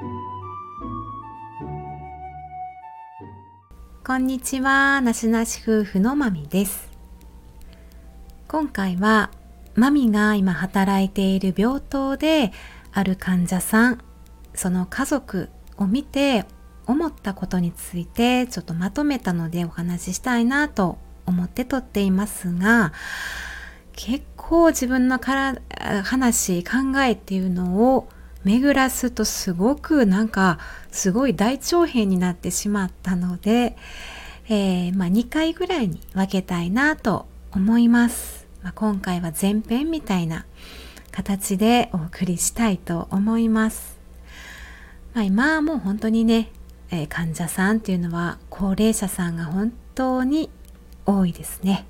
こんにちは、なしなし夫婦のまみです。今回は、まみが今働いている病棟である患者さん、その家族を見て思ったことについてちょっとまとめたのでお話ししたいなと思って撮っていますが、結構自分のから話、考えっていうのを巡らすとすごくなんかすごい大長編になってしまったので、えー、まあ、2回ぐらいに分けたいなと思います。まあ、今回は前編みたいな形でお送りしたいと思います。まあ、今はもう本当にね、えー、患者さんっていうのは高齢者さんが本当に多いですね。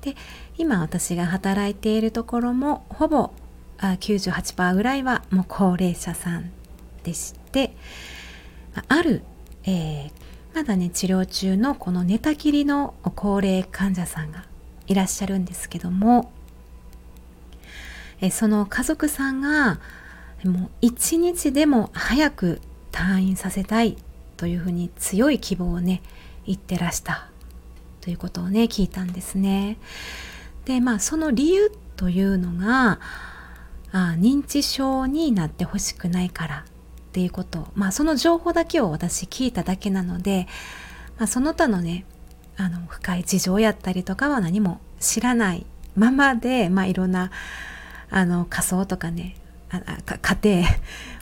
で今私が働いているところもほぼ98%ぐらいはもう高齢者さんでしてある、えー、まだね治療中のこの寝たきりの高齢患者さんがいらっしゃるんですけども、えその家族さんがもう一日でも早く退院させたいというふうに強い希望をね言ってらしたということをね聞いたんですね。でまあその理由というのがあ認知症になってほしくないからっていうことまあその情報だけを私聞いただけなので、まあ、その他のねあの深い事情やったりとかは何も知らないままで、まあ、いろんなあの仮想とかねあ家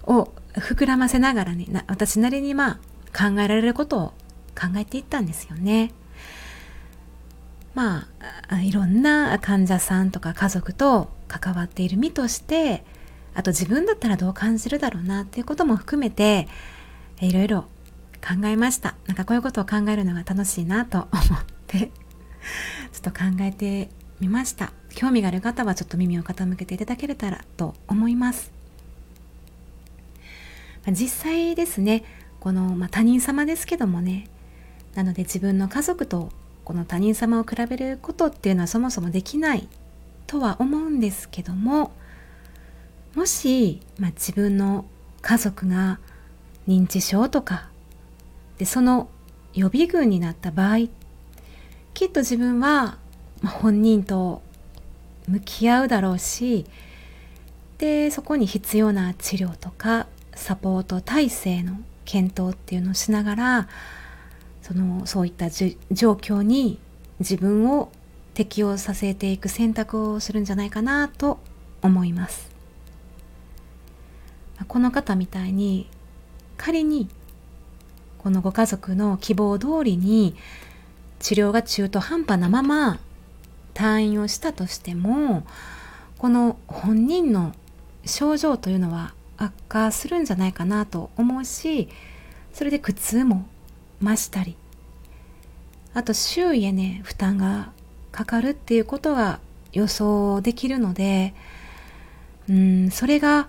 庭を膨らませながらね私なりにまあ考えられることを考えていったんですよね。まあいろんな患者さんとか家族と関わっている身としてあと自分だったらどう感じるだろうなっていうことも含めていろいろ考えました。なんかこういうことを考えるのが楽しいなと思ってちょっと考えてみました。興味がある方はちょっと耳を傾けていただけれたらと思います。実際ですねこの、まあ、他人様ですけどもねなので自分の家族とこの他人様を比べることっていうのはそもそもできないとは思うんですけどももし、まあ、自分の家族が認知症とかでその予備軍になった場合きっと自分は、本人と向き合うだろうしでそこに必要な治療とかサポート体制の検討っていうのをしながらそのそういった状況に自分を適応させていく選択をするんじゃないかなと思います。この方みたいに仮にこのご家族の希望通りに治療が中途半端なまま退院をしたとしてもこの本人の症状というのは悪化するんじゃないかなと思うしそれで苦痛も増したりあと周囲へね負担がかかるっていうことが予想できるのでうんそれが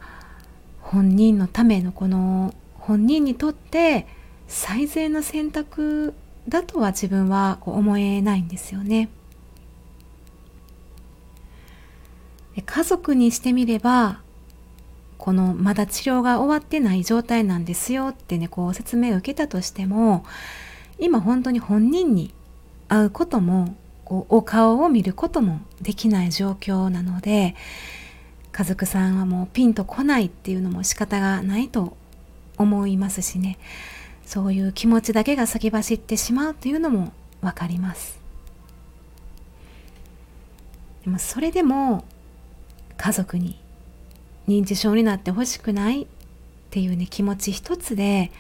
本人のためのこの本人にとって最善の選択だとは自分は思えないんですよね。家族にしてみればこのまだ治療が終わってない状態なんですよってねこう説明を受けたとしても今本当に本人に会うこともこうお顔を見ることもできない状況なので家族さんはもうピンとこないっていうのも仕方がないと思いますしね。そういう気持ちだけが先走ってしまうというのも分かります。でもそれでも家族に認知症になってほしくないっていうね気持ち一つで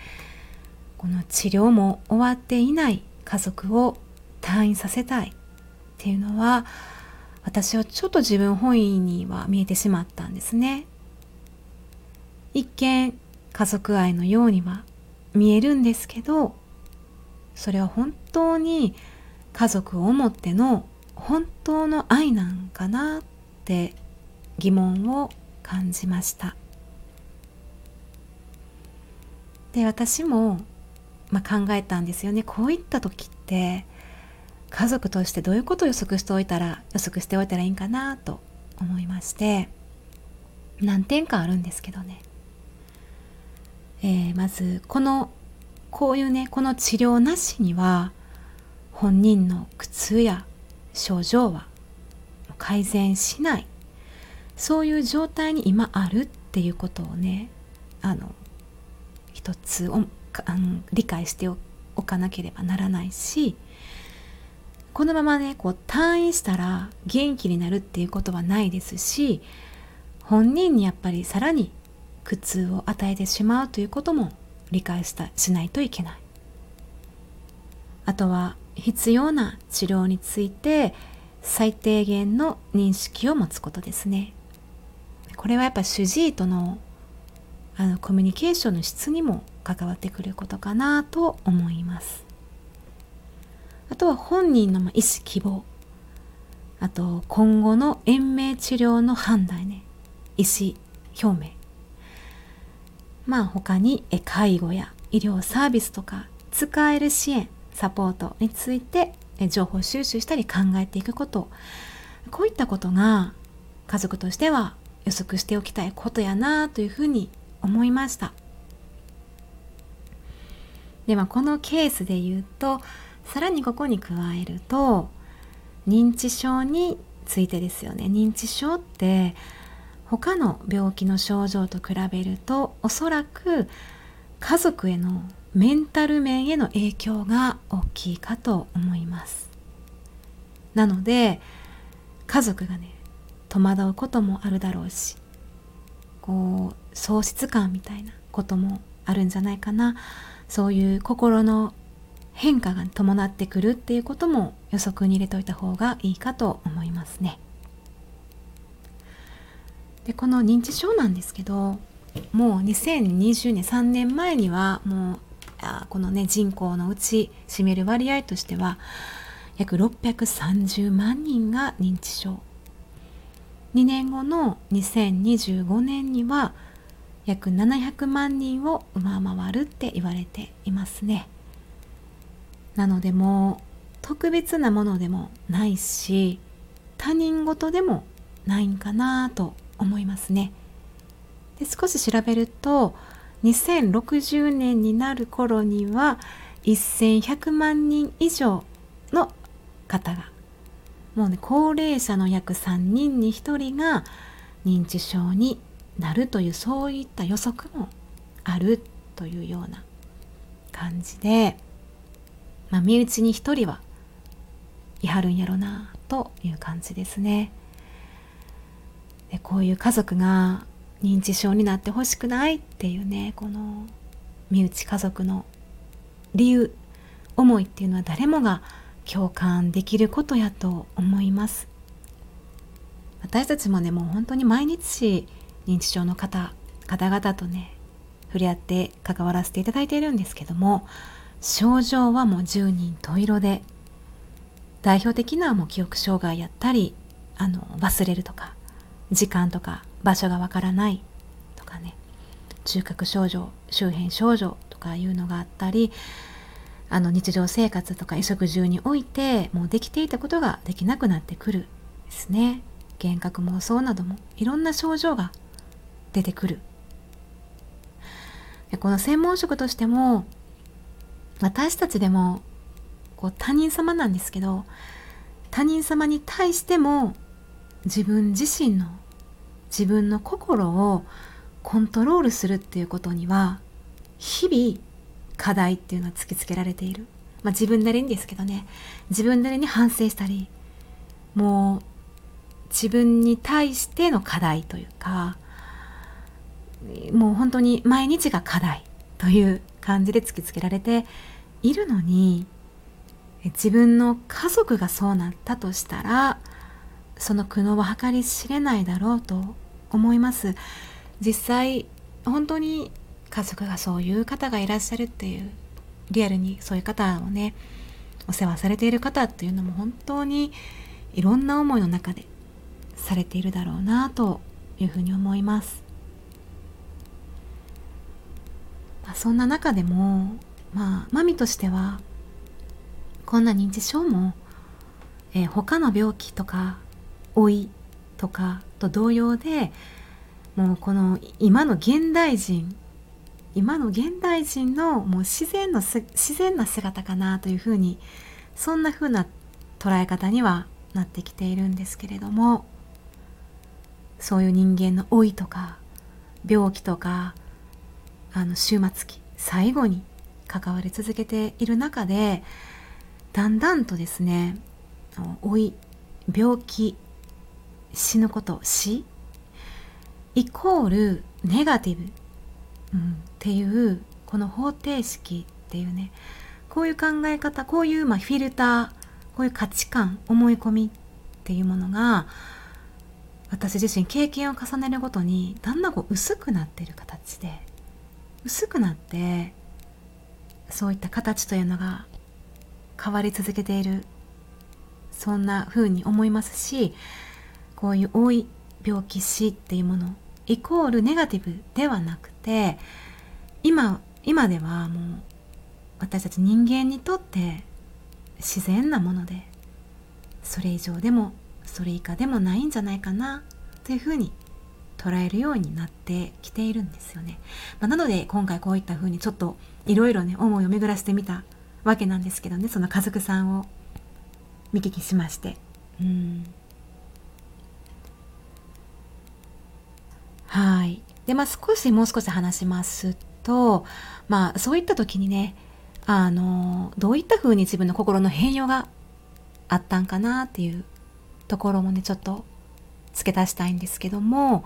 この治療も終わっていない家族を退院させたいっていうのは私はちょっと自分本位には見えてしまったんですね。一見家族愛のようには見えるんですけどそれは本当に家族を思っての本当の愛なんかなって疑問を感じました。で私も、まあ、考えたんですよね。こういった時って家族としてどういうことを予測しておいたら予測しておいたらいいんかなと思いまして何点かあるんですけどね、えー、まずこのこういうねこの治療なしには本人の苦痛や症状は改善しないそういう状態に今あるっていうことをねあの一つおあの理解しておかなければならないしこのままねこう退院したら元気になるっていうことはないですし本人にやっぱりさらに苦痛を与えてしまうということも理解したしないといけない。あとは必要な治療について最低限の認識を持つことですね。これはやっぱ主治医とのあのコミュニケーションの質にも関わってくることかなと思います。あとは本人の意思希望。あと今後の延命治療の判断ね意思表明。まあ他に介護や医療サービスとか使える支援サポートについて情報収集したり考えていくこと。こういったことが家族としては予測しておきたいことやなというふうに思いました。ではこのケースで言うとさらにここに加えると認知症についてですよね。認知症って他の病気の症状と比べるとおそらく家族へのメンタル面への影響が大きいかと思います。なので家族がね戸惑うこともあるだろうしこう喪失感みたいなこともあるんじゃないかなそういう心の変化が伴ってくるっていうことも予測に入れといた方がいいかと思いますね。でこの認知症なんですけどもう2020年3年前にはもうあこのね人口のうち占める割合としては約630万人が認知症2年後の2025年には約700万人を上回るって言われていますね。なのでもう特別なものでもないし他人事でもないんかなと思いますね。で少し調べると2060年になる頃には1100万人以上の方がもうね高齢者の約3人に1人が認知症になるというそういった予測もあるというような感じで、まあ、身内に1人はいはるんやろなという感じですね。でこういう家族が認知症になってほしくないっていうねこの身内家族の理由思いっていうのは誰もが共感できることやと思います。私たちもねもう本当に毎日認知症の方方々とね触れ合って関わらせていただいているんですけども症状はもう10人十色で代表的なもう記憶障害やったりあの忘れるとか時間とか場所がわからないとかね中核症状周辺症状とかいうのがあったりあの日常生活とか衣食住においてもうできていたことができなくなってくるですね。幻覚妄想などもいろんな症状が出てくる。この専門職としても私たちでもこう他人様なんですけど他人様に対しても自分自身の自分の心をコントロールするっていうことには日々課題っていうのは突きつけられている、まあ、自分なりにですけどね。自分なりに反省したりもう自分に対しての課題というかもう本当に毎日が課題という感じで突きつけられているのに自分の家族がそうなったとしたらその苦悩は計り知れないだろうと思います。実際本当に家族がそういう方がいらっしゃるっていうリアルにそういう方をねお世話されている方っていうのも本当にいろんな思いの中でされているだろうなというふうに思います、まあ、そんな中でもまあマミとしてはこんな認知症も、えー、他の病気とか老いとかと同様でもうこの今の現代人今の現代人のもう自然の自然な姿かなというふうにそんなふうな捉え方にはなってきているんですけれどもそういう人間の老いとか病気とかあの終末期最後に関わり続けている中でだんだんとですね老い病気死ぬこと死イコールネガティブ、うん、っていうこの方程式っていうねこういう考え方こういうまあフィルターこういう価値観思い込みっていうものが私自身経験を重ねるごとにだんだんこう薄くなってる形で薄くなってそういった形というのが変わり続けているそんな風に思いますしこういう多い病気死っていうものイコールネガティブではなくて今今ではもう私たち人間にとって自然なものでそれ以上でもそれ以下でもないんじゃないかなというふうに捉えるようになってきているんですよね。まあ、なので今回こういったふうにちょっといろいろね思いを巡らせてみたわけなんですけどねその家族さんを見聞きしまして。うんはい。でまあ少しもう少し話しますとまあそういった時にねあのどういったふうに自分の心の変容があったんかなっていうところもねちょっと付け足したいんですけども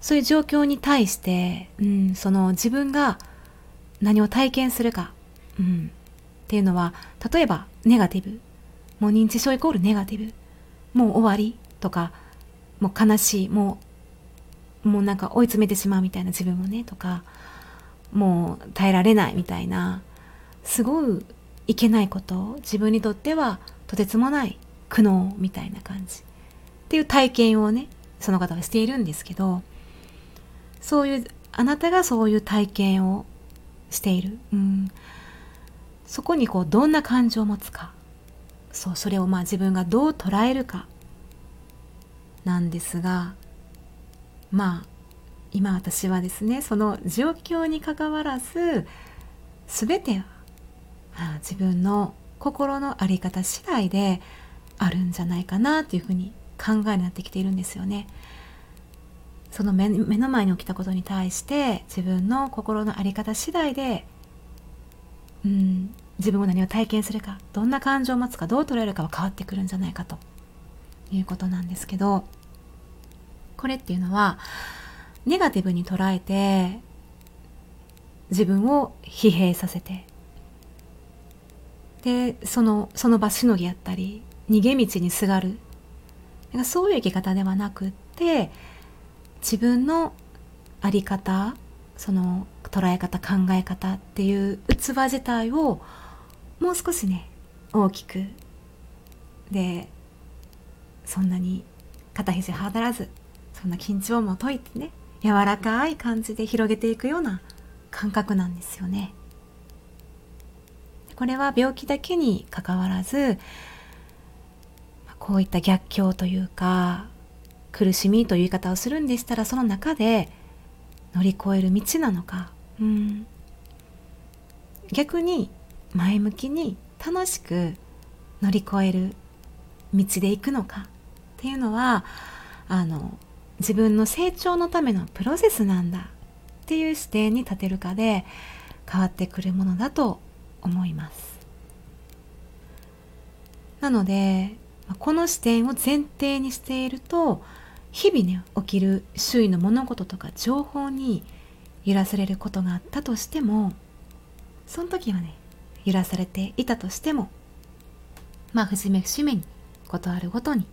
そういう状況に対して、うん、その自分が何を体験するか、うん、っていうのは例えばネガティブ。もう認知症イコールネガティブ。もう終わりとかもう悲しい。もうもうなんか追い詰めてしまうみたいな自分をねとかもう耐えられないみたいなすごいいけないこと自分にとってはとてつもない苦悩みたいな感じ。っていう体験をねその方はしているんですけどそういうあなたがそういう体験をしている、うん、そこにこうどんな感情を持つか。そうそれをまあ自分がどう捉えるかなんですがまあ今私はですねその状況にかかわらず全ては、まあ、自分の心の在り方次第であるんじゃないかなというふうに考えになってきているんですよね。その目の前に起きたことに対して自分の心の在り方次第で、うん、自分が何を体験するかどんな感情を持つかどう捉えるかは変わってくるんじゃないかということなんですけどこれっていうのはネガティブに捉えて自分を疲弊させてでそのその場しのぎやったり逃げ道にすがる。かそういう生き方ではなくって自分の在り方その捉え方考え方っていう器自体をもう少しね大きくでそんなに肩肘はだらずそんな緊張も解いてね柔らかい感じで広げていくような感覚なんですよね。これは病気だけにかかわらずこういった逆境というか苦しみという言い方をするんでしたらその中で乗り越える道なのか、うん、逆に前向きに楽しく乗り越える道で行くのかっていうのはあの自分の成長のためのプロセスなんだ。っていう視点に立てるかで変わってくるものだと思います。なのでこの視点を前提にしていると日々ね起きる周囲の物事とか情報に揺らされることがあったとしてもその時はね揺らされていたとしてもまあ節目節目にことあるごとに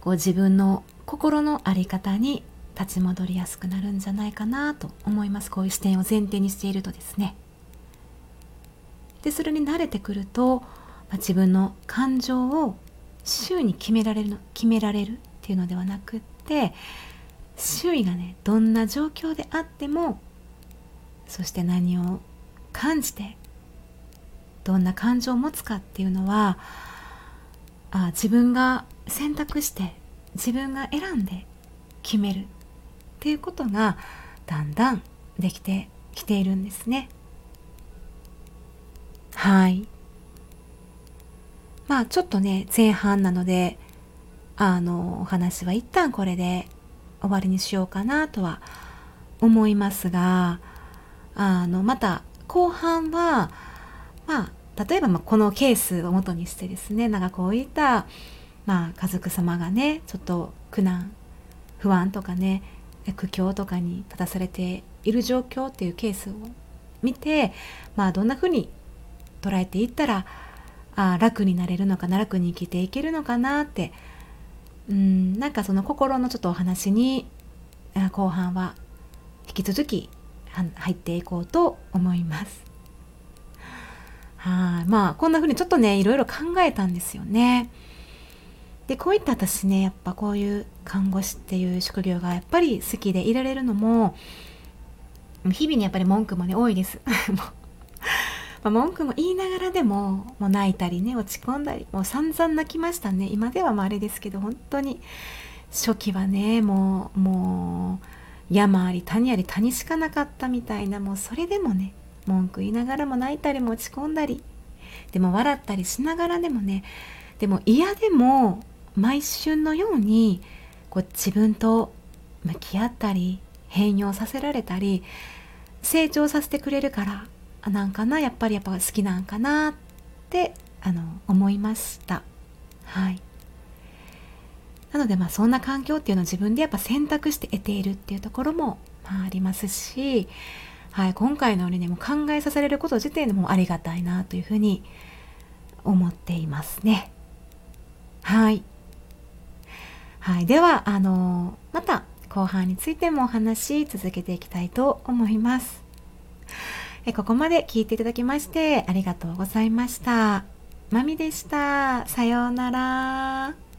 こう自分の心の在り方に立ち戻りやすくなるんじゃないかなと思います。こういう視点を前提にしているとですね。でそれに慣れてくると、まあ、自分の感情を周囲に決められるの決められるっていうのではなくって周囲がねどんな状況であってもそして何を感じてどんな感情を持つかっていうのはあ自分が選択して自分が選んで決めるっていうことがだんだんできて来ているんですね。はい。まあちょっとね前半なのであのお話は一旦これで終わりにしようかなとは思いますがあのまた後半はまあ例えばまこのケースをもとにしてですねなんかこういったまあ家族様がねちょっと苦難不安とかね苦境とかに立たされている状況っていうケースを見てまあどんな風に捉えていったらあ楽になれるのかな楽に生きていけるのかなってうんなんかその心のちょっとお話に後半は引き続き入っていこうと思います。はいまあこんな風にちょっとねいろいろ考えたんですよね。でこういった私ねやっぱこういう看護師っていう職業がやっぱり好きでいられるのも日々にやっぱり文句もね多いです。ま、文句も言いながらでももう泣いたりね落ち込んだりもう散々泣きましたね今ではもうあれですけど本当に初期はねもうもう山あり谷あり谷しかなかったみたいなもうそれでもね文句言いながらも泣いたりも落ち込んだりでも笑ったりしながらでもねでも嫌でも毎春のようにこう自分と向き合ったり変容させられたり成長させてくれるからなんかなやっぱりやっぱ好きなんかなってあの思いました。はい。なのでまあそんな環境っていうのを自分でやっぱ選択して得ているっていうところもまあありますし、はい、今回のようにも考えさせられること自体でもありがたいなというふうに思っていますね。はい。はい、ではあのまた後半についてもお話し続けていきたいと思いますえここまで聞いていただきましてありがとうございました。まみでした。さようなら。